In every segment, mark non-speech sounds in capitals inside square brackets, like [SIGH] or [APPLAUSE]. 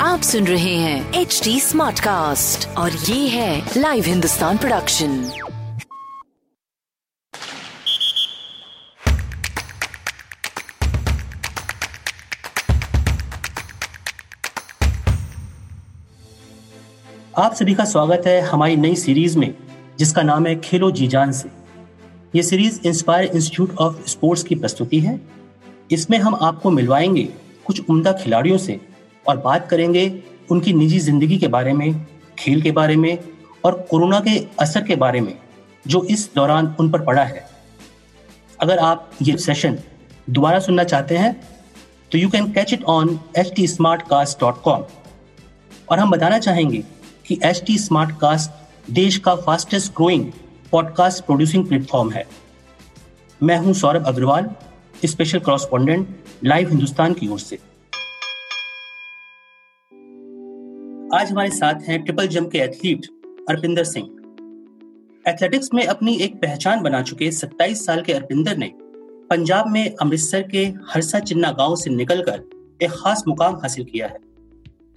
आप सुन रहे हैं एच डी स्मार्ट कास्ट और ये है लाइव हिंदुस्तान प्रोडक्शन आप सभी का स्वागत है हमारी नई सीरीज़ में, जिसका नाम है खेलो जी जान से। ये series inspire institute of sports की प्रस्तुति है। इसमें हम आपको मिलवाएँगे कुछ उम्दा खिलाड़ियों से और बात करेंगे उनकी निजी ज़िंदगी के बारे में, खेल के बारे में और कोरोना के असर के बारे में, जो इस दौरान उन पर पड़ा है। अगर आप ये सेशन दोबारा सुनना चाहते हैं तो you can catch it on H T Smartcast dot com और हम बताना चाहेंगे कि एच टी स्मार्ट कास्ट देश का fastest growing podcast producing platform है। मैं हूँ Saurabh Agarwal special correspondent Live Hindustan की ओर से। आज हमारे साथ हैं ट्रिपल जंप के एथलीट अरपिंदर सिंह। एथलेटिक्स में अपनी एक पहचान बना चुके 27 साल के अरपिंदर ने पंजाब में अमृतसर के हरसा चिन्ना गाँव से निकलकर एक खास मुकाम हासिल किया है।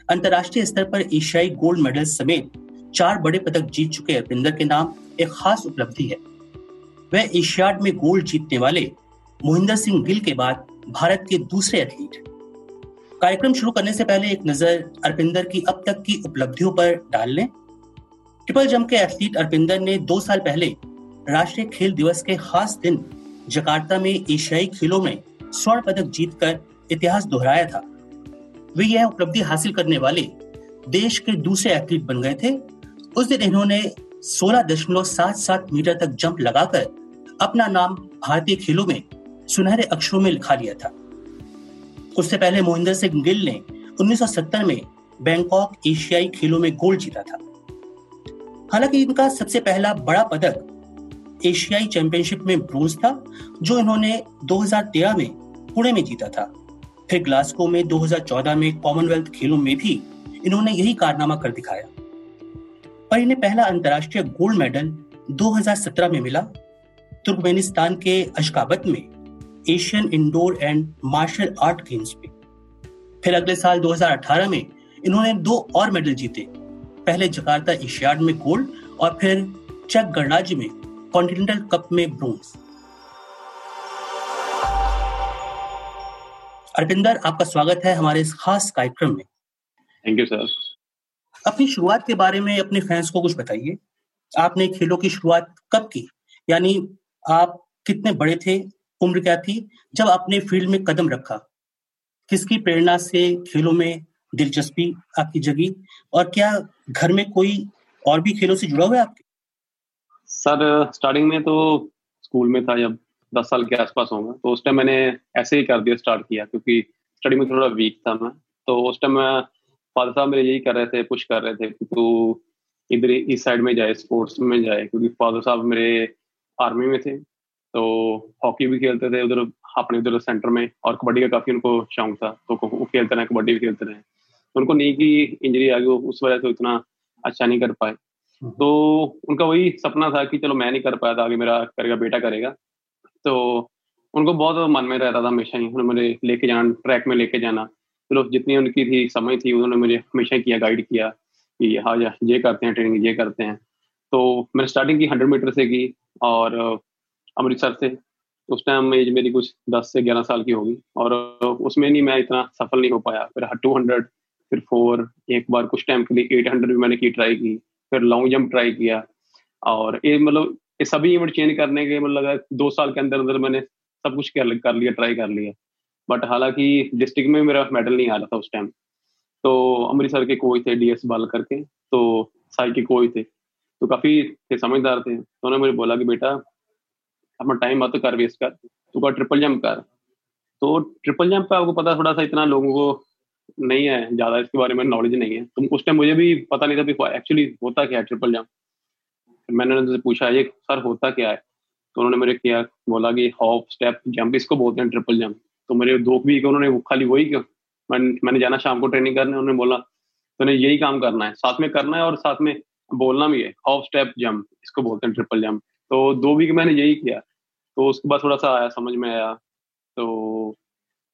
अंतर्राष्ट्रीय स्तर पर एशियाई गोल्ड मेडल समेत चार बड़े पदक जीत चुके अरपिंदर के नाम एक खास उपलब्धि है। वह एशियाड में गोल्ड जीतने वाले मोहिंदर सिंह गिल के बाद भारत के दूसरे एथलीट कार्यक्रम शुरू करने से पहले एक नज़र अरपिंदर की अब तक की उपलब्धियों पर डाल लें। ट्रिपल जंप के एथलीट अरपिंदर ने दो साल पहले राष्ट्रीय खेल दिवस के खास दिन जकार्ता में एशियाई खेलों में स्वर्ण पदक जीतकर इतिहास दोहराया था। वे यह उपलब्धि हासिल करने वाले देश के दूसरे एथलीट बन गए थे उस दिन इन्होंने सोलह दशमलव सात सात मीटर तक जंप लगाकर अपना नाम भारतीय खेलों में सुनहरे अक्षरों में लिखा लिया था। उससे पहले मोहिंदर सिंह गिल ने 1970 में बैंकॉक एशियाई खेलों में गोल्ड जीता था। हालाँकि इनका सबसे पहला बड़ा पदक एशियाई चैंपियनशिप में ब्रोंज था, जो इन्होंने 2013 में पुणे में जीता था। फिर ग्लास्को में 2014 में कॉमनवेल्थ खेलों में भी इन्होंने यही कारनामा कर दिखाया। पर इन्हें पहला अंतर्राष्ट्रीय गोल्ड मेडल 2017 में मिला। तुर्कमेनिस्तान के अशकाबत में Asian indoor and martial art games में। फिर अगले साल 2018 में इन्होंने दो और मेडल जीते। पहले जकार्ता एशियाड में गोल्ड और फिर चेक गणराज्य में कॉन्टिनेंटल कप में ब्रोंज अरविंदर आपका स्वागत है हमारे इस खास कार्यक्रम में। थैंक यू सर अपनी शुरुआत के बारे में अपने फैंस को कुछ बताइए। आपने खेलों की शुरुआत कब की? यानी आप कितने बड़े थे? उम्र क्या थी? जब आपने फ़ील्ड में कदम रखा, किसकी प्रेरणा से खेलों में दिलचस्पी आपकी जगी? और क्या घर में कोई और भी खेलों से जुड़ा हुआ है आपके? सर स्टार्टिंग में तो स्कूल में था, जब दस साल के आसपास होगा तो उस टाइम मैंने ऐसे ही कर दिया स्टार्ट किया, क्योंकि स्टडी में थोड़ा वीक था मैं। तो उस टाइम मैं फादर साहब मेरे यही कर रहे थे पुश कर रहे थे कि तू इधर इस साइड में जाए स्पोर्ट्स में जाए क्योंकि फादर साहब मेरे आर्मी में थे तो हॉकी भी खेलते थे उधर अपने उधर सेंटर में और कबड्डी का काफ़ी उनको शौक था तो वो खेलते रहे कबड्डी भी खेलते रहे। तो उनको नहीं की इंजरी आ गई उस वजह से इतना अच्छा नहीं कर पाए। तो उनका वही सपना था कि चलो मैं नहीं कर पाया था आगे मेरा करेगा बेटा करेगा। तो उनको बहुत मन में रहता था हमेशा ही उन्होंने मुझे लेके जाना ट्रैक में लेके जाना। चलो जितनी उनकी थी समय थी, उन्होंने मुझे हमेशा किया गाइड किया कि हाँ ये करते हैं ट्रेनिंग ये करते हैं। तो मैंने स्टार्टिंग की हंड्रेड मीटर से की और अमृतसर से। उस टाइम एज मेरी कुछ दस से ग्यारह साल की होगी और उसमें नहीं मैं इतना सफल नहीं हो पाया। फिर टू हंड्रेड फिर फोर एक बार कुछ टाइम के लिए एट हंड्रेड भी मैंने की ट्राई की, फिर लॉन्ग जंप ट्राई किया। और ये मतलब ये सभी इवेंट चेंज करने के मतलब दो साल के अंदर अंदर मैंने सब कुछ कर लिया ट्राई कर लिया। बट हालाँकि डिस्ट्रिक्ट में मेरा मेडल नहीं आ रहा था उस टाइम तो अमृतसर के कोच थे डीएस बाल करके तो साई के कोच थे। तो काफ़ी थे, समझदार थे। तो उन्होंने मुझे बोला कि बेटा, अपना टाइम मत कर वेस्ट कर। तो कहा ट्रिपल जंप कर। तो ट्रिपल जंप पे आपको पता थोड़ा सा इतना लोगों को नहीं है, ज़्यादा इसके बारे में नॉलेज नहीं है। तो उस टाइम मुझे भी पता नहीं था एक्चुअली होता क्या है ट्रिपल जंप मैंने उनसे पूछा, ये सर होता क्या है? तो उन्होंने मेरे किया, बोला कि हॉप स्टेप जंप इसको बोलते हैं ट्रिपल जंप तो मेरे दो वीक उन्होंने खाली वही मैं, मैंने जाना शाम को ट्रेनिंग करने उन्होंने बोला तो यही काम करना है साथ में करना है और साथ में बोलना भी है हॉप स्टेप जंप इसको बोलते हैं ट्रिपल जंप तो दो वीक मैंने यही किया तो उसके बाद थोड़ा सा आया समझ में आया तो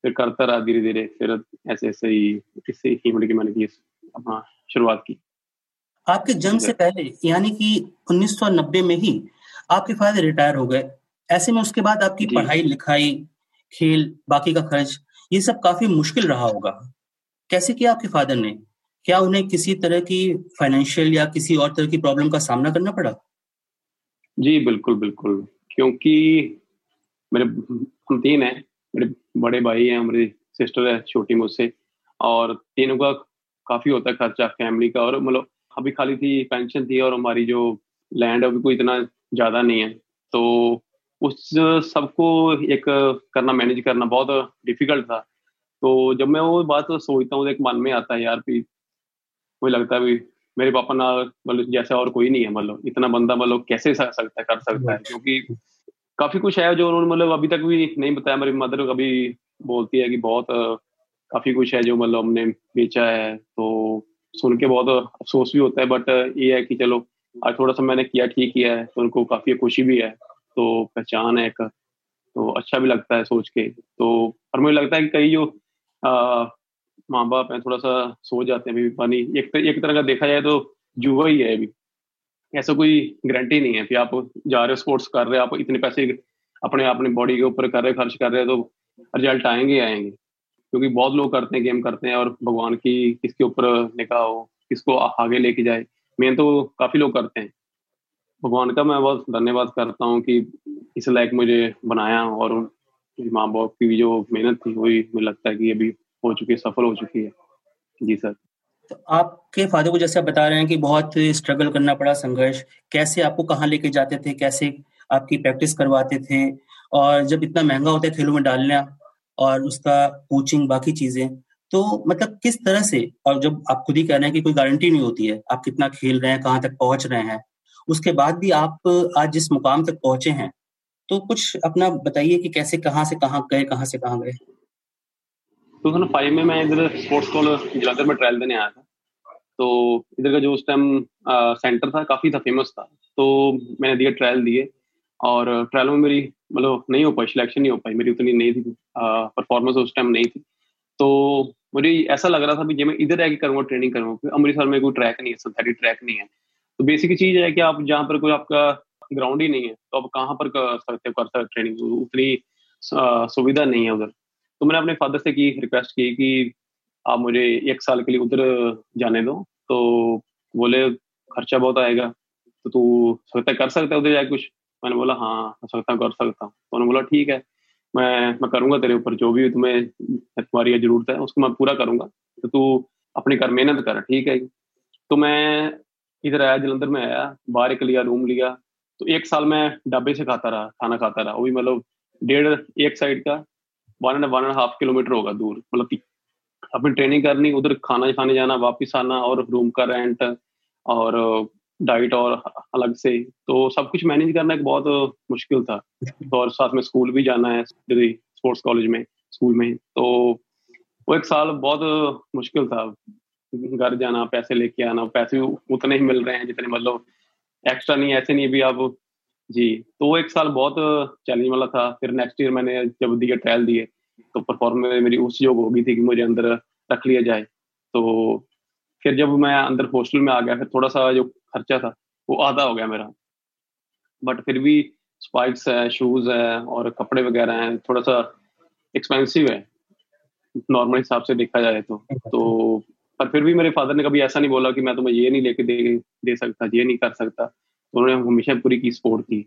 फिर करता रहा धीरे धीरे फिर ऐसे ऐसे ही इससे ही मतलब की मैंने की अपना शुरुआत की। आपके जन्म से पहले यानी कि 1990 में ही आपके फादर रिटायर हो गए ऐसे में उसके बाद आपकी पढ़ाई लिखाई खेल, बाकी का खर्च, ये सब काफ़ी मुश्किल रहा होगा। कैसे किया आपके फादर ने? क्या उन्हें किसी तरह की फाइनेंशियल या किसी और तरह की प्रॉब्लम का सामना करना पड़ा? जी, बिल्कुल बिल्कुल। क्योंकि मेरे हम तीन हैं, मेरे बड़े भाई हैं, मेरी सिस्टर है, छोटी मुझसे, और तीनों का काफ़ी होता है खर्चा फैमिली का, और मतलब अभी खाली थी पेंशन थी, और हमारी जो लैंड है अभी कोई इतना ज़्यादा नहीं है। तो उस सबको एक करना मैनेज करना बहुत डिफ़िकल्ट था। तो जब मैं वो बात सोचता हूँ एक मन में आता है यार भी मुझे लगता है मेरे पापा ना मतलब जैसे और कोई नहीं है मतलब इतना बंदा मतलब कैसे सकता है, कर सकता है? क्योंकि काफ़ी कुछ है जो उन्होंने मतलब अभी तक भी नहीं बताया। मेरी मदर कभी बोलती है कि बहुत काफ़ी कुछ है जो मतलब हमने बेचा है। तो सुन के बहुत अफसोस भी होता है बट ये है कि चलो, आज थोड़ा सा मैंने किया, ठीक किया है। तो उनको काफ़ी खुशी भी है। तो पहचान है एक तो अच्छा भी लगता है सोच के। तो और मुझे लगता है कि कई जो माँ बाप है थोड़ा सा सोच जाते हैं पानी एक तर, एक तरह का देखा जाए तो जुआ ही है अभी। ऐसा कोई गारंटी नहीं है कि आप जा रहे हो स्पोर्ट्स कर रहे हो आप इतने पैसे अपने अपने बॉडी के ऊपर कर रहे हो खर्च कर रहे हो तो रिज़ल्ट आएँगे आएँगे। क्योंकि बहुत लोग करते हैं गेम करते हैं और भगवान की किसके ऊपर निकाह हो किसको आगे लेके जाए। मेन तो काफ़ी लोग करते हैं। भगवान का मैं बहुत धन्यवाद करता हूँ कि इस लायक मुझे बनाया और माँ बाप की जो मेहनत थी, वही मुझे लगता है कि अभी हो चुकी है, सफल हो चुकी है। जी सर। तो आपके फादर को जैसे आप बता रहे हैं कि बहुत स्ट्रगल करना पड़ा संघर्ष। कैसे आपको कहाँ लेके जाते थे? कैसे आपकी प्रैक्टिस करवाते थे? और जब इतना महँगा होता है खेलों में डालना और उसका कोचिंग बाकी चीज़ें तो मतलब किस तरह से, और जब आप खुद ही कह रहे हैं कि कोई गारंटी नहीं होती है, आप कितना खेल रहे हैं, कहाँ तक पहुँच रहे हैं उसके बाद भी आप आज जिस मुकाम तक पहुँचे हैं तो कुछ अपना बताइए कि कैसे, कहाँ से कहाँ गए, कहाँ से कहाँ गए? टू थाउज़ेंड फाइव में मैं इधर स्पोर्ट्स कॉलेज जलंधर में ट्रायल देने आया था। तो इधर का जो उस टाइम सेंटर था, काफ़ी था, फ़ेमस था। तो मैंने दिए ट्रायल दिए और ट्रायल में मेरी मतलब नहीं हो पाई, सिलेक्शन नहीं हो पाई। मेरी उतनी नहीं थी परफॉर्मेंस उस टाइम नहीं थी। तो मुझे ऐसा लग रहा था कि मैं इधर आके करूँगा, ट्रेनिंग करूँगा अमृतसर में कोई ट्रैक नहीं है सिंथेटिक ट्रैक नहीं है। तो बेसिक चीज़ है कि आप जहाँ पर कोई आपका ग्राउंड ही नहीं है तो आप कहाँ पर कर सकते हो, कर सकते ट्रेनिंग उतनी सुविधा नहीं है उधर। तो मैंने अपने फादर से की रिक्वेस्ट की कि आप मुझे एक साल के लिए उधर जाने दो। तो बोले, खर्चा बहुत आएगा। तो तू सकता कर सकता है उधर जाए कुछ? मैंने बोला हाँ सकता कर सकता हूँ। तो उन्होंने बोला, ठीक है, मैं मैं करूँगा तेरे ऊपर, जो भी तुम्हें तुम्हारी ज़रूरत है, उसको मैं पूरा करूँगा। तो तू अपने कर मेहनत कर, ठीक है? तो मैं इधर आया, जलंधर में आया, बाहर एक लिया रूम लिया। तो एक साल मैं ढाबे से खाता रहा, खाना खाता रहा। वो भी मतलब डेढ़, एक साइड का one and one and half kilometre होगा दूर। मतलब अपनी ट्रेनिंग करनी, उधर खाना खाने जाना, वापिस आना और रूम का रेंट और डाइट और अलग से। तो सब कुछ मैनेज करना एक बहुत मुश्किल था। तो और साथ में स्कूल भी जाना है स्पोर्ट्स कॉलेज में स्कूल में। तो वो एक साल बहुत मुश्किल था। घर जाना, पैसे लेके आना, पैसे उतने ही मिल रहे हैं जितने मतलब एक्स्ट्रा नहीं, ऐसे नहीं भी आप जी तो एक साल बहुत चैलेंज वाला था। फिर नेक्स्ट ईयर मैंने जब दिए ट्रायल दिए तो परफॉर्मेंस मेरी उस योग हो गई थी कि मुझे अंदर रख लिया जाए। तो फिर जब मैं अंदर हॉस्टल में आ गया, फिर थोड़ा सा जो खर्चा था, वो आधा हो गया मेरा। बट फिर भी स्पाइक्स है शूज़ है और कपड़े वगैरह हैं, थोड़ा सा एक्सपेंसिव है। नॉर्मल हिसाब से देखा जाए तो। तो पर फिर भी मेरे फादर ने कभी ऐसा नहीं बोला कि मैं तुम्हें ये नहीं लेके दे दे सकता ये नहीं कर सकता। तो उन्होंने हमेशा पूरी की सपोर्ट की।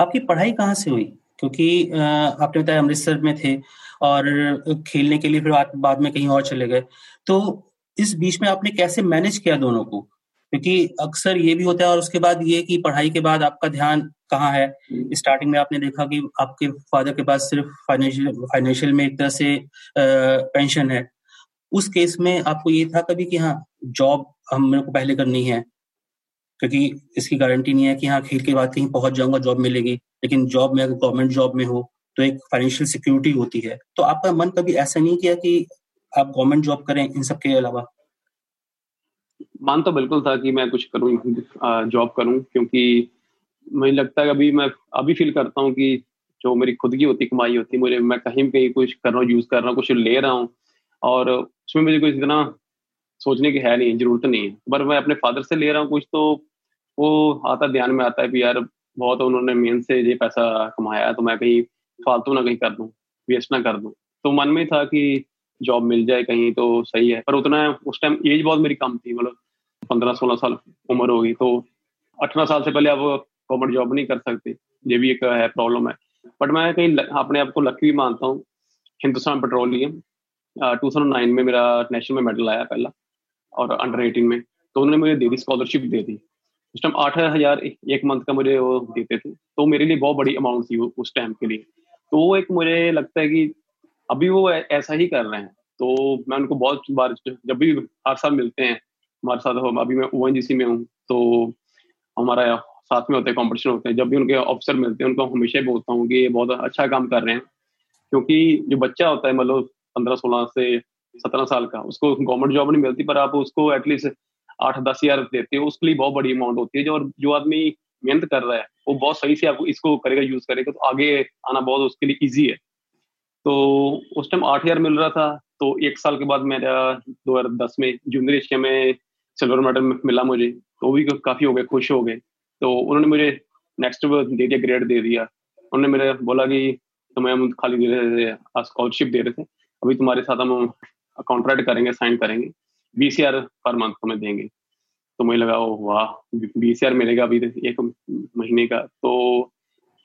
आपकी पढ़ाई कहाँ से हुई? क्योंकि आपने बताया अमृतसर में थे और खेलने के लिए फिर बाद में कहीं और चले गए। तो इस बीच में आपने कैसे मैनेज किया दोनों को? क्योंकि अक्सर ये भी होता है और उसके बाद ये कि पढ़ाई के बाद आपका ध्यान कहाँ है? स्टार्टिंग में आपने देखा कि आपके फादर के पास सिर्फ़ फाइनेंशियल फाइनेंशियल में एक तरह से पेंशन है। उस केस में आपको ये था कभी कि हाँ जॉब हम मेरे को पहले करनी है, क्योंकि इसकी गारंटी नहीं है कि हाँ खेल के बाद कहीं पहुँच जाऊँगा जॉब मिलेगी। लेकिन जॉब में, अगर गवर्नमेंट जॉब में हो तो एक फाइनेंशियल सिक्योरिटी होती है। तो आपका मन कभी ऐसा नहीं किया कि आप गवर्नमेंट जॉब करें इन सब के अलावा? मन तो बिल्कुल था कि मैं कुछ करूँ जॉब करूँ, क्योंकि मुझे लगता है अभी मैं अभी फील करता हूँ कि जो मेरी खुद की होती, कमाई होती, मुझे, मैं कहीं कहीं कुछ कर रहा हूँ यूज़ कर रहा हूँ, कुछ ले रहा हूँ। और उसमें मुझे कुछ इतना सोचने की है नहीं, ज़रूरत नहीं है। पर मैं अपने फादर से ले रहा हूँ कुछ तो वो आता ध्यान में आता है कि यार, बहुत उन्होंने मेहनत से ये पैसा कमाया तो मैं कहीं फालतू ना कहीं कर दूँ वेस्ट ना कर दूँ। तो मन में था कि जॉब मिल जाए कहीं तो सही है, पर उतना उस टाइम एज बहुत मेरी कम थी मतलब पंद्रह सोलह साल उम्र होगी तो अठारह साल से पहले आप गवर्नमेंट जॉब नहीं कर सकते, ये भी एक, है प्रॉब्लम है। बट मैं कहीं अपने आप को लकी भी मानता हूँ, Hindustan Petroleum two thousand nine में मेरा नेशनल में मेडल आया पहला, और अंडर एटीन में। तो उन्होंने मुझे दे दी स्कॉलरशिप दे दी। उस टाइम आठ हज़ार एक मंथ का मुझे वो देते थे। तो मेरे लिए बहुत बड़ी अमाउंट थी उस टाइम के लिए। तो वो एक मुझे लगता है कि अभी वो ऐसा ही कर रहे हैं। तो मैं उनको बहुत बार जब भी हर साल मिलते हैं, हमारे साथ हो, अभी मैं ओ में हूँ तो हमारा साथ में होते हैं कॉम्पिटिशन होते हैं। जब भी उनके ऑफिसर मिलते हैं, उनको हमेशा बोलता हूँ कि ये बहुत अच्छा काम कर रहे हैं। क्योंकि जो बच्चा होता है मतलब पंद्रह सोलह से सत्रह साल का। उसको गवर्नमेंट जॉब नहीं मिलती, पर आप उसको एटलीस्ट आठ, दस हज़ार देते हो, उसके लिए बहुत बड़ी अमाउंट होती है। जो जो आदमी मेहनत कर रहा है, वो बहुत सही से आपको इसको करेगा यूज़ करेगा तो आगे आना बहुत उसके लिए ईजी है। तो उस टाइम आठ हज़ार मिल रहा था तो एक साल के बाद मेरा दो हज़ार दस में जूनियर एशिया में सिल्वर मेडल मिला मुझे। तो भी काफ़ी हो गए, खुश हो गए। तो उन्होंने मुझे नेक्स्ट दे दिया ग्रेड दे दिया। उन्होंने मेरे बोला कि तुम्हें हम खाली दे रहे थे स्कॉलरशिप दे रहे थे। अभी तुम्हारे साथ हम कॉन्ट्रैक्ट करेंगे साइन करेंगे। बीस हज़ार पर मंथ तुम्हें देंगे। तो मुझे लगा ओ वाह बीस हज़ार मिलेगा अभी एक महीने का। तो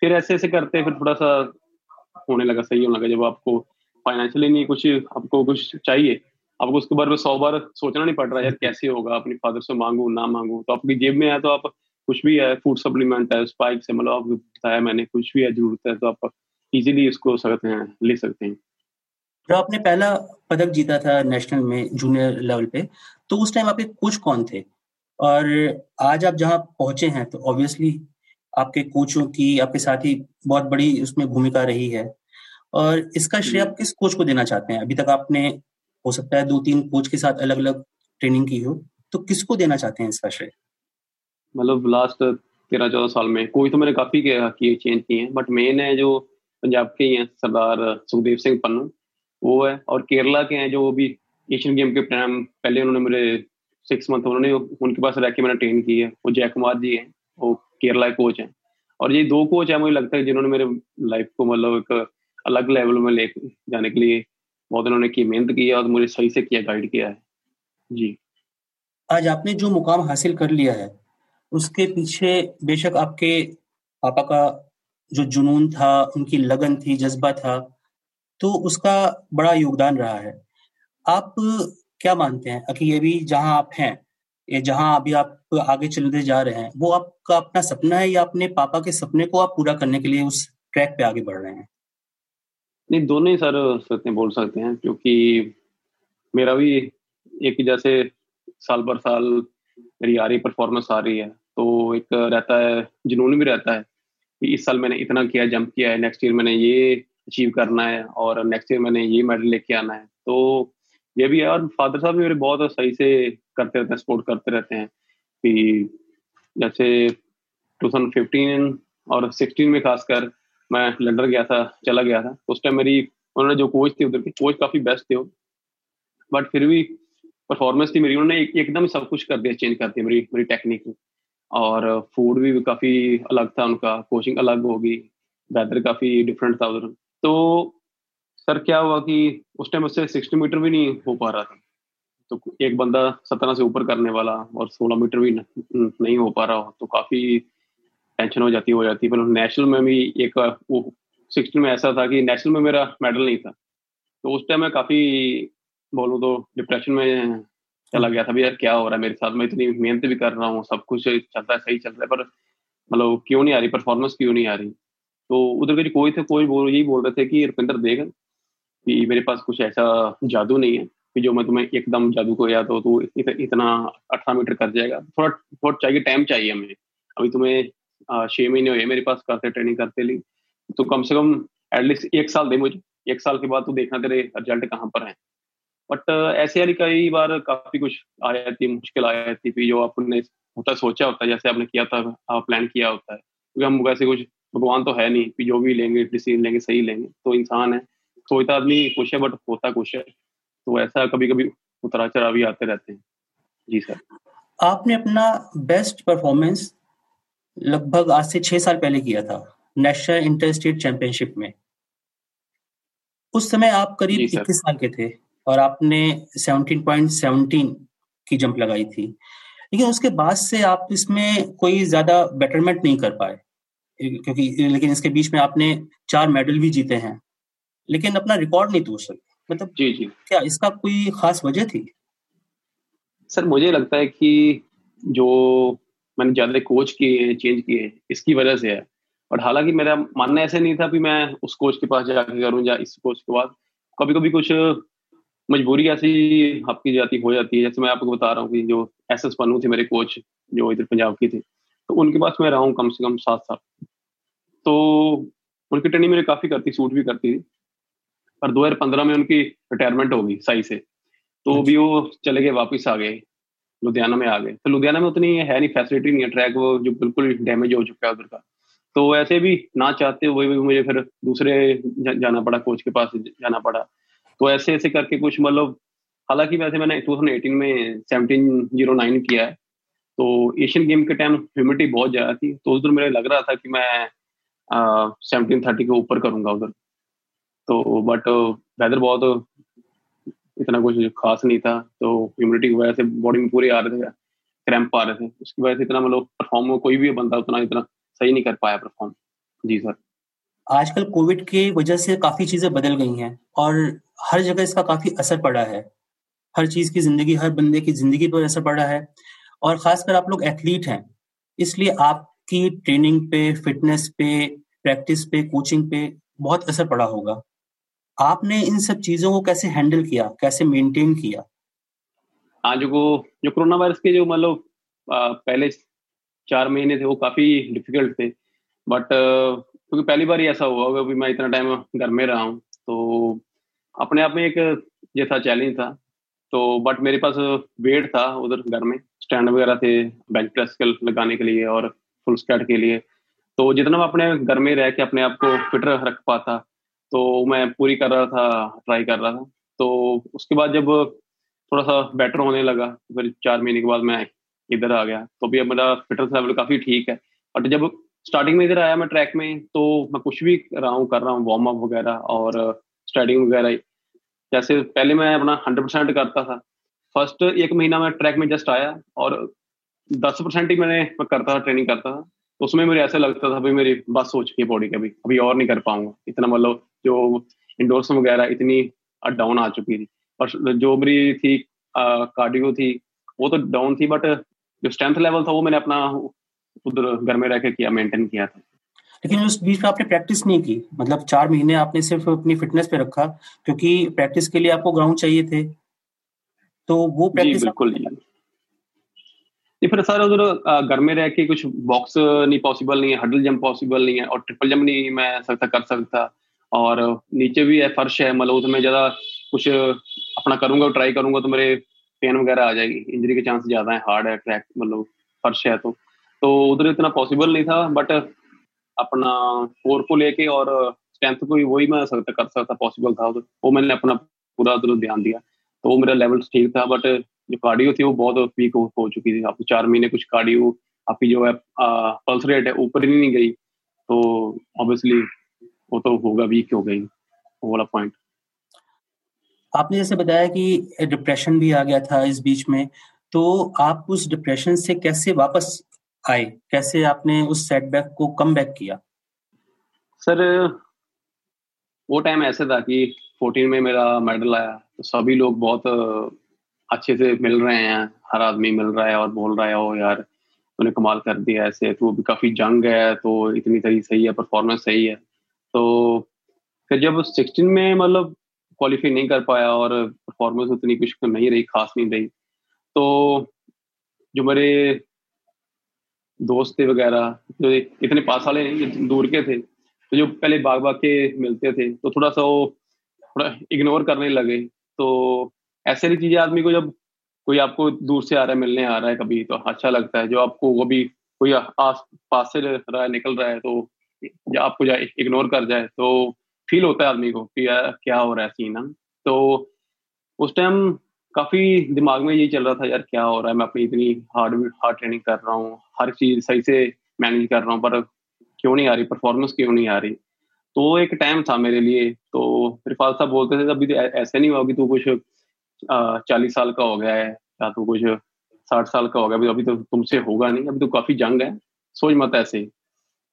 फिर ऐसे ऐसे करते फिर थोड़ा सा होने लगा, सही होने लगा। जब आपको फाइनेंशियली नहीं कुछ, आपको कुछ चाहिए आपको उसके बारे में सौ बार सोचना नहीं पड़ रहा, यार, कैसे होगा? अपने फादर से मांगू, ना मांगू? तो आपकी जेब में है तो आप कुछ भी है फ़ूड सप्लीमेंट है स्पाइक से मतलब आपको बताया मैंने, कुछ भी है, ज़रूरत है तो आप इजीली इसको सकते हैं, ले सकते हैं। जब आपने पहला पदक जीता था नेशनल में जूनियर लेवल पे तो उस टाइम आपके कोच कौन थे? और आज आप जहाँ पहुँचे हैं तो ऑब्वियसली आपके कोचों की आपके साथ ही बहुत बड़ी उसमें भूमिका रही है। और इसका श्रेय आप किस कोच को देना चाहते हैं? अभी तक आपने हो सकता है दो तीन कोच के साथ अलग अलग ट्रेनिंग की हो तो किसको देना चाहते हैं इसका श्रेय? मतलब लास्ट तेरह चौदह साल में कोई तो मैंने काफ़ी किए चेंज किए हैं बट मेन है जो पंजाब के ही हैं सरदार सुखदेव सिंह पन्नू। वो है। और केरला के हैं जो वो भी एशियन गेम के टाइम पहले उन्होंने मेरे सिक्स मंथ उन्होंने उनके पास रह के मैंने ट्रेन की है। वो जय कुमार जी हैं। वो केरला कोच हैं। और ये दो कोच है, मुझे लगता है, जिन्होंने मेरे लाइफ को मतलब एक अलग लेवल में ले जाने के लिए बहुत उन्होंने की, मेहनत की है और मुझे सही से किया गाइड किया है। जी। आज आपने जो मुकाम हासिल कर लिया है, उसके पीछे बेशक आपके पापा का जो जुनून था, उनकी लगन थी, जज्बा था तो उसका बड़ा योगदान रहा है। आप क्या मानते हैं? कि ये भी जहाँ आप हैं, ये जहाँ अभी आप आगे चलते जा रहे हैं, वो आपका अपना सपना है या अपने पापा के सपने को आप पूरा करने के लिए उस ट्रैक पे आगे बढ़ रहे हैं? नहीं, दोनों ही सर सकते बोल सकते हैं, क्योंकि मेरा भी एक जैसे साल पर साल मेरी आ रही परफॉर्मेंस आ रही है तो एक रहता है, जुनून भी रहता है कि इस साल मैंने इतना किया जंप किया है नेक्स्ट ईयर मैंने ये अचीव करना है और नेक्स्ट ईयर मैंने ये मेडल लेके आना है। तो ये भी है और फादर साहब भी मेरे बहुत सही से करते रहते हैं सपोर्ट करते रहते हैं कि जैसे 2015 और 16 में खासकर मैं लंदन गया था चला गया था। उस टाइम मेरी उन्होंने जो कोच थे उधर के कोच काफ़ी बेस्ट थे बट फिर भी परफॉर्मेंस थी मेरी उन्होंने एक, एकदम सब कुछ कर दिया चेंज कर दिया मेरी मेरी टेक्निक और फ़ूड भी काफ़ी अलग था उनका कोचिंग अलग होगी वेदर काफ़ी डिफरेंट था उधर। तो सर, क्या हुआ कि उस टाइम उससे सिक्सटी मीटर भी नहीं हो पा रहा था। तो एक बंदा सत्रह से ऊपर करने वाला और सोलह मीटर भी नहीं हो पा रहा तो काफ़ी टेंशन हो जाती हो जाती। पर नेशनल में भी एक, वो सिक्सटी में ऐसा था कि नेशनल में मेरा मेडल नहीं था। तो उस टाइम मैं काफ़ी बोलूँ तो डिप्रेशन में चला गया था भी यार क्या हो रहा है? मेरे साथ मैं इतनी मेहनत भी कर रहा हूँ, सब कुछ चलता है, सही चल रहा है। पर मतलब क्यों नहीं आ रही? परफॉर्मेंस क्यों नहीं आ रही? तो उधर के कोई थे कोई बोल यही बोल रहे थे कि रुपिंदर देख कि मेरे पास कुछ ऐसा जादू नहीं है कि जो मैं तुम्हें एकदम जादू को या तो तू इत, इतना अठारह मीटर कर जाएगा। थोड़ा थोड़ा चाहिए टाइम चाहिए हमें। अभी तुम्हें छह महीने हुए मेरे पास करते ट्रेनिंग करते ली तो कम से कम एटलीस्ट एक साल दे मुझे। एक साल के बाद तो देखना तेरे रिज़ल्ट कहाँ पर है। बट ऐसे वाली कई बार काफ़ी कुछ आ जाती मुश्किल आ जाती थी जो आपने होता सोचा होता है जैसे आपने किया था प्लान किया होता है। क्योंकि हम वैसे कुछ भगवान तो है नहीं कि जो भी लेंगे डिसीज़न लेंगे सही लेंगे। तो इंसान है सोचता आदमी खुश है बट होता कुछ है। तो ऐसा कभी कभी उतरा चढ़ा भी आते रहते हैं। जी सर। आपने अपना बेस्ट परफॉर्मेंस लगभग आज से छह साल पहले किया था नेशनल इंटर स्टेट चैंपियनशिप में। उस समय आप करीब इक्कीस साल के थे और आपने 17.17 की जंप लगाई थी। लेकिन उसके बाद से आप इसमें कोई ज़्यादा बेटरमेंट नहीं कर पाए। क्योंकि लेकिन इसके बीच में आपने चार मेडल भी जीते हैं। लेकिन अपना रिकॉर्ड नहीं तोड़ सके मतलब जी जी। क्या इसका कोई खास वजह थी? सर मुझे लगता है कि जो मैंने ज़्यादा कोच किए हैं चेंज किए हैं इसकी वजह से है। और हालाँकि मेरा मानना ऐसे नहीं था कि मैं उस कोच के पास जाके करूँ या इस कोच के बाद। कभी कभी कुछ मजबूरी ऐसी आपकी जाती हो जाती है। जैसे मैं आपको बता रहा हूँ कि जो एस एस पन्नू थे मेरे कोच जो इधर पंजाब की थे तो उनके पास मैं रहा हूँ कम से कम सात साल। तो उनकी ट्रेनिंग मेरे काफ़ी करती सूट भी करती थी। पर 2015 में उनकी रिटायरमेंट हो गई सही से। तो भी वो चले गए वापिस आ गए लुधियाना में आ गए। तो लुधियाना में उतनी है नहीं फैसिलिटी नहीं है ट्रैक वो जो बिल्कुल डैमेज हो चुका है उधर का। तो ऐसे भी ना चाहते हुए भी मुझे फिर दूसरे जाना पड़ा कोच के पास जाना पड़ा। तो ऐसे ऐसे करके कुछ मतलब हालाँकि वैसे मैंने 2018 में 1709 किया है। तो एशियन गेम के टाइम ह्यूमिडिटी बहुत ज़्यादा थी। तो उस दिन मेरे लग रहा था कि मैं सेवनटीन थर्टी के ऊपर करूँगा उधर। तो बट वेदर बहुत, इतना कुछ खास नहीं था तो ह्यूमिडिटी की वजह से बॉडी में पूरे आ रहे थे क्रैम्प आ रहे थे। उसकी वजह से इतना मतलब परफॉर्म कोई भी बंदा उतना, इतना सही नहीं कर पाया परफॉर्म जी सर आजकल कोविड की वजह से काफ़ी चीज़ें बदल गई हैं, और हर जगह इसका काफ़ी असर पड़ा है। हर चीज़ की ज़िंदगी, हर बंदे की ज़िंदगी पर असर पड़ा है, और खासकर आप लोग एथलीट हैं, इसलिए आपकी ट्रेनिंग पे फिटनेस पे प्रैक्टिस पे कोचिंग पे बहुत असर पड़ा होगा। आपने इन सब चीज़ों को कैसे हैंडल किया? कैसे मेंटेन किया? आज को जो कोरोना वायरस के जो मतलब पहले चार महीने थे, वो काफ़ी डिफ़िकल्ट थे। बट क्योंकि पहली बार ही ऐसा हुआ होगा भी मैं इतना टाइम घर में रहा हूँ तो अपने आप में एक ये था चैलेंज था। तो बट मेरे पास वेट था उधर घर में स्टैंड वगैरह थे बेंच प्रेस लगाने के लिए और फुल स्कैट के लिए। तो जितना मैं अपने घर में रह के अपने आप को फिट रख पाता तो मैं पूरी कर रहा था ट्राई कर रहा था। तो उसके बाद जब थोड़ा सा बेटर होने लगा, फिर चार महीने के बाद मैं इधर आ गया तो अभी अब मेरा फिटनेस लेवल काफ़ी ठीक है। बट जब स्टार्टिंग में इधर आया मैं ट्रैक में तो मैं कुछ भी रहा हूँ, कर रहा हूँ वार्म अप वगैरह और स्टार्टिंग वगैरह जैसे पहले मैं अपना हंड्रेड परसेंट करता था। फ़र्स्ट एक महीना में ट्रैक में जस्ट आया और दस परसेंट ही मैंने करता था ट्रेनिंग करता था। उसमें मुझे ऐसा लगता था भाई मेरी बस हो चुकी है बॉडी का भी अभी और नहीं कर पाऊँगा। इतना मतलब जो इंडोर्स वगैरह इतनी डाउन आ चुकी थी। और जो मेरी थी कार्डियो थी वो तो डाउन थी बट जो स्ट्रेंथ लेवल था वो मैंने अपना उधर घर में रह के किया मेंटेन किया था। लेकिन उस बीच में आपने प्रैक्टिस नहीं की? मतलब चार महीने आपने सिर्फ़ अपनी फिटनेस पे रखा क्योंकि प्रैक्टिस के लिए आपको ग्राउंड चाहिए थे। तो वो प्रैक्टिस बिल्कुल जी फिर सर उधर घर में रह के कुछ बॉक्स नहीं पॉसिबल नहीं है हडल जंप पॉसिबल नहीं है और ट्रिपल जंप नहीं मैं सकता, कर सकता। और नीचे भी है, फर्श है मतलब उसमें ज़्यादा कुछ अपना करूँगा ट्राई करूँगा तो मेरे पेन वगैरह आ जाएगी। इंजरी के चांस ज़्यादा है हार्ड है ट्रैक मतलब फर्श है तो। तो उधर इतना पॉसिबल नहीं था बट अपना कोर को लेके और स्ट्रेंथ को वही मैं सकता, कर सकता पॉसिबल था उधर। वो मैंने अपना पूरा उधर ध्यान दिया। तो वो मेरा लेवल ठीक था बट जो कार्डियो थी वो बहुत वीक हो, हो चुकी थी। आपको चार महीने कुछ कार्डियो आपकी जो है पल्स रेट है ऊपर ही नहीं गई तो ऑब्वियसली वो तो होगा वीक हो गई वो वाला पॉइंट आपने जैसे बताया कि डिप्रेशन भी आ गया था इस बीच में तो आप उस डिप्रेशन से कैसे वापस आए? कैसे आपने उस सेटबैक को कम बैक किया? सर वो टाइम ऐसे था कि 14 में मेरा मेडल आया तो सभी लोग बहुत अच्छे से मिल रहे हैं, हर आदमी मिल रहा है और बोल रहा है ओ यार, तूने कमाल कर दिया ऐसे तो भी काफ़ी जंग है तो इतनी तरी सही है परफॉर्मेंस सही है। तो फिर जब सिक्सटीन में मतलब क्वालिफाई नहीं कर पाया और परफॉर्मेंस उतनी कुछ नहीं रही, खास नहीं रही तो जो मेरे दोस्त थे वगैरह, जो इतने पास वाले दूर के थे तो जो पहले बाग बाग के मिलते थे तो थोड़ा सा वो थोड़ा इग्नोर करने लगे तो ऐसे चीज़ें आदमी को जब कोई आपको दूर से आ रहा है, मिलने आ रहा है कभी तो अच्छा लगता है। जो आपको वो भी कोई आस पास से रहा है, निकल रहा है तो या आपको जाए इग्नोर कर जाए तो फील होता है आदमी को कि यार क्या हो रहा है सीन, है। तो उस टाइम काफ़ी दिमाग में यही चल रहा था, यार क्या हो रहा है, मैं अपनी इतनी हार्ड हार्ड ट्रेनिंग कर रहा हूँ, हर चीज़ सही से मैनेज कर रहा हूँ, पर क्यों नहीं आ रही, परफॉर्मेंस क्यों नहीं आ रही? तो एक टाइम था मेरे लिए तो फिर फाल साहब बोलते थे, अभी तो ऐसे नहीं हुआ कि तू कुछ चालीस साल का हो गया है, या तो कुछ साठ साल का हो गया, अभी तो तुमसे होगा नहीं, अभी तो काफ़ी जंग है, सोच मत ऐसे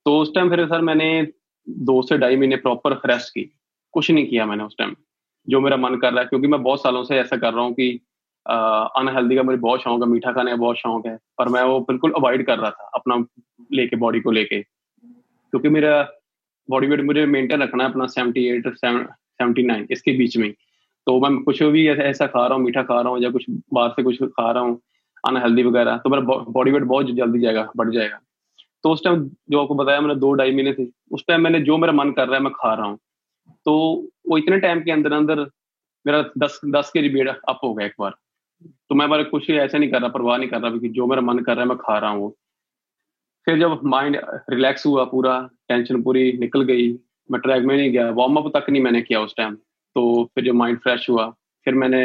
तो उस टाइम फिर सर मैंने दो से ढाई महीने प्रॉपर रेस्ट की, कुछ नहीं किया मैंने उस टाइम जो मेरा मन कर रहा है, क्योंकि मैं बहुत सालों से ऐसा कर रहा हूँ कि अनहेल्दी का मुझे बहुत शौक है, मीठा खाने का बहुत शौक है, पर मैं वो बिल्कुल अवॉइड कर रहा था, अपना लेके बॉडी को लेके। क्योंकि मेरा बॉडी वेट मुझे मेंटेन रखना है अपना सेवेंटी एट सेवेंटी नाइन इसके बीच में तो मैं कुछ भी ऐसा खा रहा हूँ, मीठा खा रहा हूँ या कुछ बाहर से कुछ खा रहा हूँ अनहेल्दी वगैरह तो मेरा बॉडी वेट बहुत जल्दी जाएगा, बढ़ जाएगा। तो उस टाइम जो आपको बताया मैंने दो ढाई महीने थे उस टाइम मैंने जो मेरा मन कर रहा है मैं खा रहा हूँ। तो वो इतने टाइम के अंदर अंदर मेरा दस दस के जी वेट अप हो गया एक बार। तो मैं बार कुछ ऐसा नहीं कर रहा, परवाह नहीं कर रहा क्योंकि जो मेरा मन कर रहा है मैं खा रहा हूँ फिर जब माइंड रिलैक्स हुआ पूरा टेंशन पूरी निकल गई, मैं ट्रैक में नहीं गया वार्म अप तक नहीं मैंने किया उस टाइम तो फिर जब माइंड फ्रेश हुआ फिर मैंने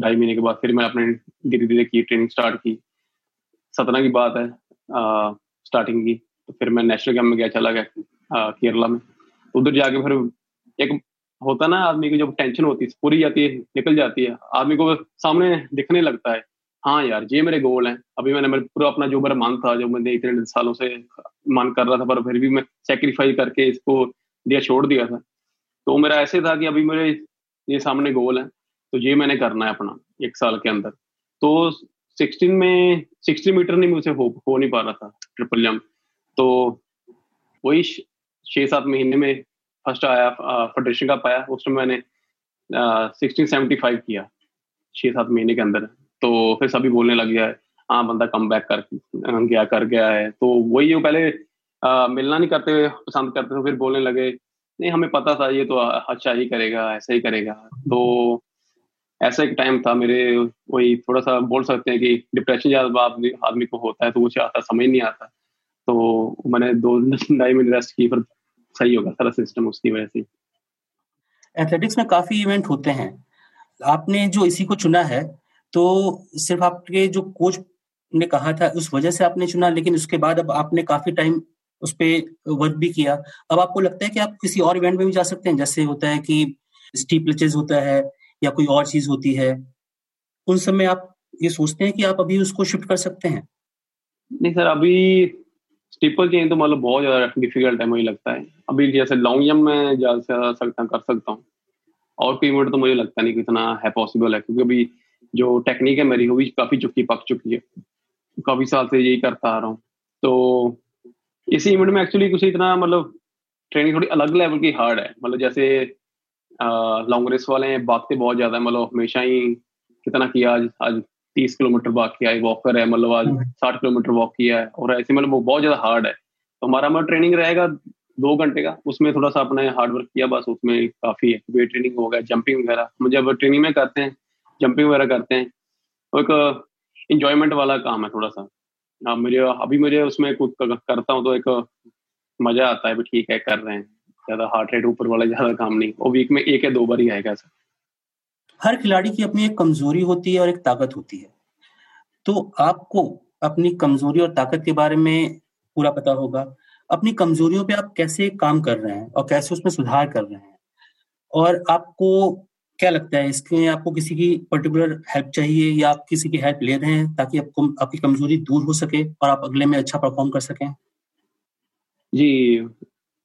ढाई महीने के बाद फिर मैं अपने धीरे धीरे की ट्रेनिंग स्टार्ट की। सतना की बात है आ, स्टार्टिंग की तो फिर मैं नेशनल कैम्प में गया चला गया केरला में। उधर जाके फिर एक होता ना आदमी की जब टेंशन होती है पूरी जाती है निकल जाती है। आदमी को सामने दिखने लगता है हाँ यार ये मेरे गोल हैं। अभी मैंने मेरे पूरा अपना जो मेरा मन था जो मैंने इतने सालों से मन कर रहा था पर फिर भी मैं सेक्रीफाइस करके इसको दिया छोड़ दिया था। तो मेरा ऐसे था कि अभी मेरे ये सामने गोल है तो ये मैंने करना है अपना एक साल के अंदर। तो सिक्सटीन में सिक्सटी मीटर नहीं मुझे हो, हो नहीं पा रहा था ट्रिपल जम्प तो वही छः सात महीने में फ़र्स्ट आया फेडरेशन का पाया उस टाइम मैंने सिक्सटीन सेवेंटी फाइव किया छः सात महीने के अंदर। तो फिर सभी बोलने लग गया है हाँ बंदा कम बैक कर गया कर गया है। तो वही वो पहले आ, मिलना नहीं करते पसंद करते थे फिर बोलने लगे नहीं, हमें पता था, ये तो अच्छा ही करेगा, ऐसा ही करेगा। तो ऐसा एक टाइम था, मेरे वही थोड़ा सा बोल सकते हैं कि डिप्रेशन ज़्यादा आदमी को होता है तो कुछ आता, समझ नहीं आता। तो मैंने दो [LAUGHS] ढाई मिनट रेस्ट की, फिर सही होगा, सारा सिस्टम उसकी वजह से। एथलेटिक्स में काफ़ी इवेंट होते हैं। आपने जो इसी को चुना है तो सिर्फ़ आपके जो कोच ने कहा था, उस वजह से आपने चुना, लेकिन उसके बाद अब आपने काफ़ी टाइम उस पर वर्क भी किया। अब आपको लगता है कि आप किसी और इवेंट में भी जा सकते हैं? जैसे होता है कि स्टीप लचेज होता है या कोई और चीज़ होती है। उन समय आप ये सोचते हैं कि आप अभी उसको शिफ्ट कर सकते हैं? नहीं सर, अभी स्टीपल चेंज तो मतलब बहुत ज़्यादा डिफ़िकल्ट है, मुझे लगता है। अभी जैसे लॉन्ग जम्प में जा सकता कर सकता हूँ। और कोई इवेंट तो मुझे लगता नहीं कितना है पॉसिबल है, क्योंकि अभी जो टेक्निक है मेरी, वो भी काफ़ी चुकी पक चुकी है। काफ़ी साल से यही करता आ रहा हूँ। तो इसी इवेंट में एक्चुअली कुछ इतना मतलब ट्रेनिंग थोड़ी अलग लेवल की हार्ड है। मतलब जैसे लॉन्ग रेस वाले हैं भागते बहुत ज़्यादा है मतलब हमेशा ही कितना किया आज आज तीस किलोमीटर भाग किया है वॉकर है मतलब आज हम्म। साठ किलोमीटर वॉक किया है और ऐसे मतलब वो बहुत ज़्यादा हार्ड है। तो हमारा मतलब ट्रेनिंग रहेगा दो घंटे का उसमें थोड़ा सा अपने हार्ड वर्क किया बस उसमें काफ़ी है वेट ट्रेनिंग हो गया जंपिंग वगैरह। हम जब ट्रेनिंग में करते हैं जंपिंग वगैरह करते हैं तो एक इंजॉयमेंट वाला काम है थोड़ा सा। अब मुझे, अभी मुझे उसमें कुछ करता हूँ तो एक मज़ा आता है ठीक है, कर रहे हैं। ज़्यादा हार्ट रेट ऊपर वाला ज़्यादा काम नहीं। वो वीक में एक या दो बार ही आएगा सर हर खिलाड़ी की अपनी एक कमज़ोरी होती है और एक ताकत होती है। तो आपको अपनी कमज़ोरी और ताकत के बारे में पूरा पता होगा। अपनी कमजोरियों पे आप कैसे काम कर रहे हैं और कैसे उसमें सुधार कर रहे हैं? और आपको क्या लगता है, इसके लिए आपको किसी की पर्टिकुलर हेल्प चाहिए या आप किसी की हेल्प ले रहे हैं ताकि आपको, आपकी कमज़ोरी दूर हो सके और आप अगले में अच्छा परफॉर्म कर सकें? जी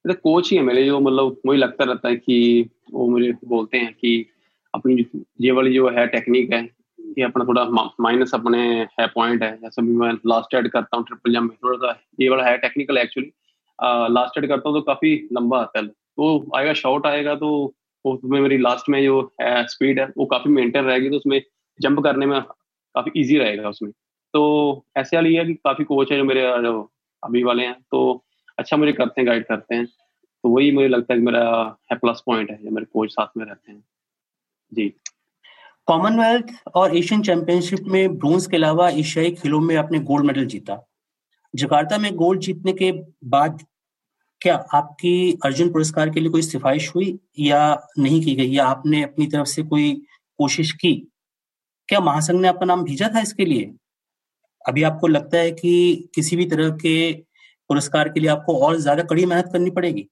तो कोच ही है मेरे, जो मतलब मुझे लगता रहता है कि वो मुझे बोलते हैं कि अपनी ये वाली जो है टेक्निक है ये अपना थोड़ा माइनस अपने है पॉइंट है। जैसे भी मैं लास्ट एड करता हूँ ट्रिपल जम्प में थोड़ा सा, ये वाला है टेक्निकल एक्चुअली लास्ट एड करता हूँ तो काफ़ी लंबा आता है। तो आएगा शॉर्ट आएगा तो उसमें मेरी लास्ट में जो है स्पीड है, वो काफ़ी मेंटेन रहेगी तो उसमें जंप करने में काफ़ी इजी रहेगा उसमें। तो ऐसे वाली है कि काफ़ी कोच है जो मेरे, जो अभी वाले हैं तो अच्छा मुझे करते हैं गाइड करते हैं। तो वही मुझे लगता है कि मेरा है प्लस पॉइंट है जो मेरे कोच साथ में रहते हैं। जी। कॉमनवेल्थ और एशियन चैंपियनशिप में ब्रोंज के अलावा एशियाई खेलों में आपने गोल्ड मेडल जीता। जकार्ता में गोल्ड जीतने के बाद क्या आपकी अर्जुन पुरस्कार के लिए कोई सिफारिश हुई या नहीं की गई? या आपने अपनी तरफ़ से कोई कोशिश की? क्या महासंघ ने आपका नाम भेजा था इसके लिए? अभी आपको लगता है कि किसी भी तरह के पुरस्कार के लिए आपको और ज़्यादा कड़ी मेहनत करनी पड़ेगी?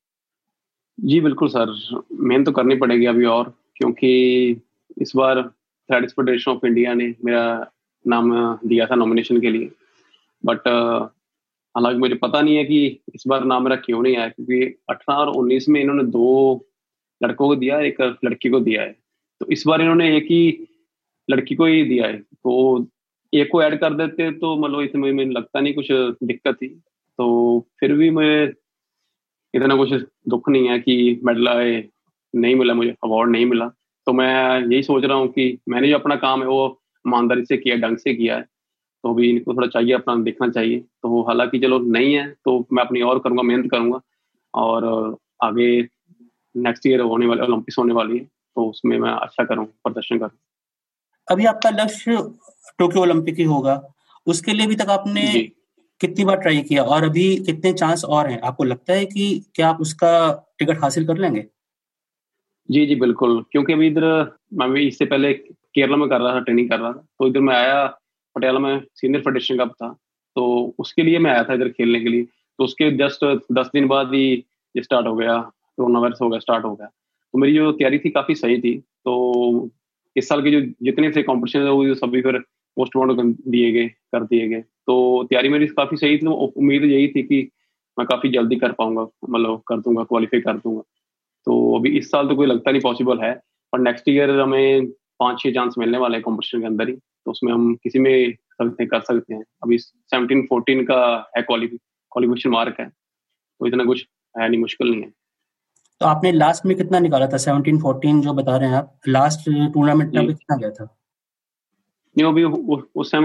जी, बिल्कुल सर। मेहनत तो करनी पड़ेगी अभी और, क्योंकि इस बार फेडरेशन ऑफ़ इंडिया ने मेरा नाम दिया था नॉमिनेशन के लिए। बट हालाँकि मुझे पता नहीं है कि इस बार नाम मेरा क्यों नहीं आया, क्योंकि अठारह और उन्नीस में इन्होंने दो लड़कों को दिया एक लड़की को दिया है। तो इस बार इन्होंने एक ही लड़की को ही दिया है। तो एक को ऐड कर देते तो मतलब इसमें मुझे लगता नहीं कुछ दिक्कत थी। तो फिर भी मुझे इतना कुछ दुख नहीं है कि मेडल आए, नहीं मिला मुझे अवार्ड नहीं मिला। तो मैं यही सोच रहा हूँ कि मैंने जो अपना काम है, वो ईमानदारी से किया, ढंग से किया है। तो भी इनको थोड़ा चाहिए अपना देखना चाहिए। तो हालाँकि चलो नहीं है तो मैं अपनी और करूँगा मेहनत करूँगा। और आगे नेक्स्ट ईयर होने वाले ओलंपिक्स होने वाली है तो उसमें मैं अच्छा करूँ प्रदर्शन करूँ अभी आपका लक्ष्य टोक्यो ओलंपिक ही होगा। उसके लिए अभी तक आपने कितनी बार ट्राई किया? और अभी कितने चांस और हैं? आपको लगता है कि क्या आप उसका टिकट हासिल कर लेंगे? जी जी बिल्कुल। क्योंकि अभी इधर मैं भी इससे पहले केरला में कर रहा था ट्रेनिंग कर रहा था। तो इधर मैं आया पटियाला में सीनियर फेडरेशन कप था तो उसके लिए मैं आया था इधर खेलने के लिए। तो उसके जस्ट दस दिन बाद ही ये स्टार्ट हो गया कोरोना वायरस हो गया स्टार्ट हो गया। तो मेरी जो तैयारी थी काफ़ी सही थी। तो इस साल के जो जितने थे कॉम्पिटिशन थे, वो सभी फिर पोस्टपोन दिए गए, कर दिए गए। तो तैयारी मेरी काफ़ी सही थी उम्मीद यही थी कि मैं काफ़ी जल्दी कर पाऊँगा मतलब कर दूँगा क्वालिफाई कर दूँगा। तो अभी इस साल तो कोई लगता नहीं पॉसिबल है, पर नेक्स्ट ईयर हमें पाँच छह चांस मिलने वाले हैं कॉम्पिटिशन के अंदर ही। तो उसमें हम किसी में सकते कर सकते हैं। अभी सेवनटीन फोर्टीन का है क्वालिफिकेशन मार्क है तो इतना कुछ है नहीं मुश्किल नहीं है। तो आपने लास्ट में कितना निकाला था? सेवनटीन फोर्टीन जो बता रहे हैं आप लास्ट टूर्नामेंट में कितना गया था? नहीं अभी उस टाइम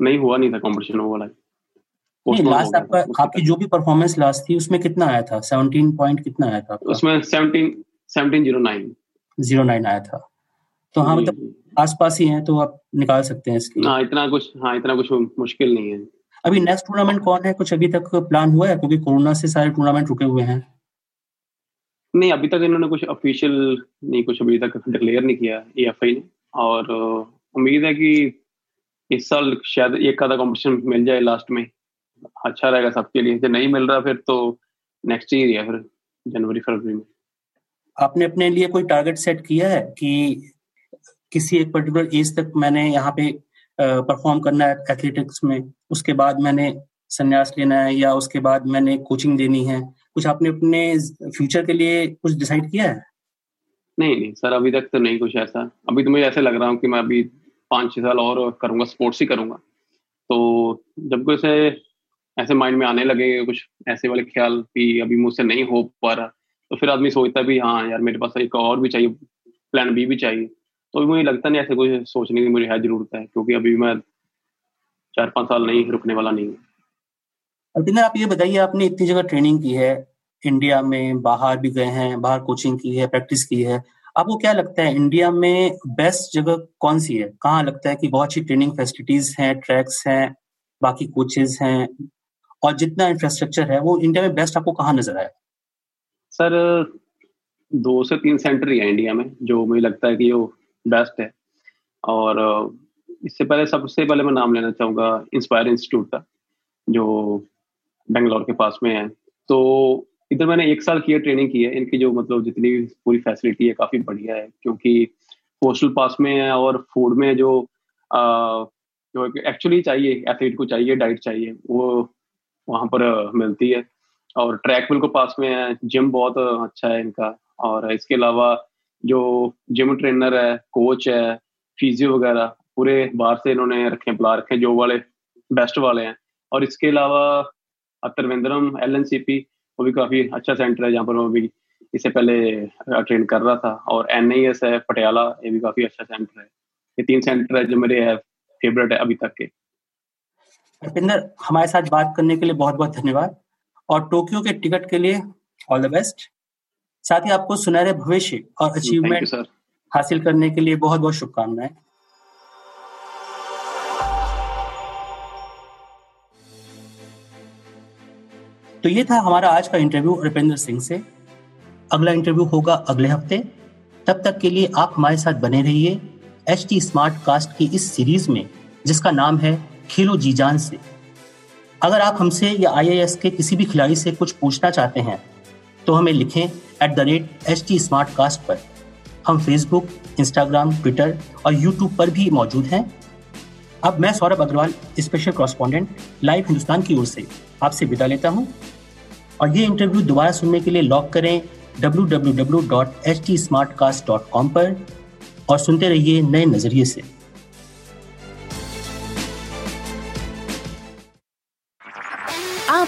नहीं हुआ नहीं था कॉम्पिटिशन वो वाला। नहीं लास्ट आपका आपकी जो भी परफॉर्मेंस लास्ट थी उसमें कितना आया था? 17 पॉइंट कितना आया था उसमें 17 1709 09 आया था। तो हाँ मतलब आसपास ही हैं तो आप निकाल सकते हैं इसकी हाँ इतना कुछ हाँ इतना कुछ मुश्किल नहीं है। अभी नेक्स्ट टूर्नामेंट कौन है? कुछ अभी तक प्लान हुआ है? क्योंकि कोरोना से सारे टूर्नामेंट रुके हुए हैं। नहीं अभी तक इन्होंने कुछ ऑफिशियल नहीं कुछ अभी तक डिक्लेयर नहीं किया ए एफ़ आई ने। और उम्मीद है कि इस साल शायद एक आधा कॉम्पिटिशन मिल जाए लास्ट में। अच्छा रहेगा सबके लिए। जब नहीं मिल रहा फिर तो नेक्स्ट ईयर है फिर जनवरी फरवरी में। आपने अपने लिए कोई टारगेट सेट किया है कि किसी एक पर्टिकुलर एज तक मैंने यहाँ पे परफॉर्म करना है एथलेटिक्स में। उसके बाद मैंने संन्यास लेना है या उसके बाद मैंने कोचिंग देनी है। कुछ आपने अपने फ्यूचर के लिए कुछ डिसाइड किया है? नहीं नहीं, सर, अभी तक तो नहीं कुछ ऐसा। अभी तो मुझे ऐसे लग रहा हूँ कि मैं अभी पाँच छह साल और करूँगा स्पोर्ट्स ही करूँगा। तो जब कुछ ऐसे माइंड में आने लगे, कुछ ऐसे वाले ख्याल कि अभी मुझसे नहीं हो पा रहा तो फिर आदमी सोचता भी हाँ यार, मेरे पास एक और भी चाहिए प्लान बी भी चाहिए। तो मुझे लगता नहीं ऐसे कुछ सोचने की मुझे है ज़रूरत है क्योंकि अभी मैं चार पाँच साल नहीं रुकने वाला नहीं हूँ। अर्पिंदर आप ये बताइए आपने इतनी जगह ट्रेनिंग की है इंडिया में बाहर भी गए हैं बाहर कोचिंग की है प्रैक्टिस की है आपको क्या लगता है इंडिया में बेस्ट जगह कौन सी है? कहाँ लगता है कि बहुत अच्छी ट्रेनिंग फैसिलिटीज़ हैं ट्रैक्स हैं बाकी कोचेज हैं और जितना इंफ्रास्ट्रक्चर है वो इंडिया में बेस्ट आपको कहाँ नज़र आया? सर दो से तीन सेंटर ही है इंडिया में जो मुझे लगता है कि वो बेस्ट है। और इससे पहले सबसे पहले मैं नाम लेना चाहूँगा इंस्पायर इंस्टीट्यूट का जो बेंगलोर के पास में है। तो इधर मैंने एक साल किया ट्रेनिंग की है। इनकी जो मतलब जितनी भी पूरी फैसिलिटी है काफ़ी बढ़िया है क्योंकि पोस्टल पास में है और फ़ूड में जो आ, जो एक्चुअली चाहिए एथलीट को चाहिए डाइट चाहिए वो वहाँ पर मिलती है। और ट्रैक बिल्कुल पास में है। जिम बहुत अच्छा है इनका। और इसके अलावा जो जिम ट्रेनर है कोच है फिजियो वगैरह, पूरे बाहर से इन्होंने रखे, बुला रखे जो वाले बेस्ट वाले हैं। और इसके अलावा Trivandrum L N C P वो भी काफ़ी अच्छा सेंटर है, जहाँ पर वो भी इससे पहले ट्रेन कर रहा था। और एन आई एस है, पटियाला, ये भी काफ़ी अच्छा सेंटर है। ये तीन सेंटर है जो मेरे है फेवरेट है अभी तक के। अर्पिंदर हमारे साथ बात करने के लिए बहुत बहुत धन्यवाद। और टोक्यो के टिकट के लिए ऑल द बेस्ट साथ ही आपको सुनहरे भविष्य और अचीवमेंट हासिल करने के लिए बहुत बहुत शुभकामनाएँ। तो ये था हमारा आज का इंटरव्यू रुपेंद्र सिंह से। अगला इंटरव्यू होगा अगले हफ़्ते। तब तक के लिए आप हमारे साथ बने रहिए एच टी स्मार्ट कास्ट की इस सीरीज़ में जिसका नाम है खेलो जी जान से। अगर आप हमसे या आई के किसी भी खिलाड़ी से कुछ पूछना चाहते हैं तो हमें लिखें at the rate H T Smartcast पर। हम फेसबुक इंस्टाग्राम ट्विटर और यूट्यूब पर भी मौजूद हैं। अब मैं Saurabh Agarwal special correspondent Live Hindustan की ओर से आपसे विदा लेता हूँ। और ये इंटरव्यू दोबारा सुनने के लिए लॉग करें www.htsmartcast.com पर और सुनते रहिए नए नज़रिए से। आप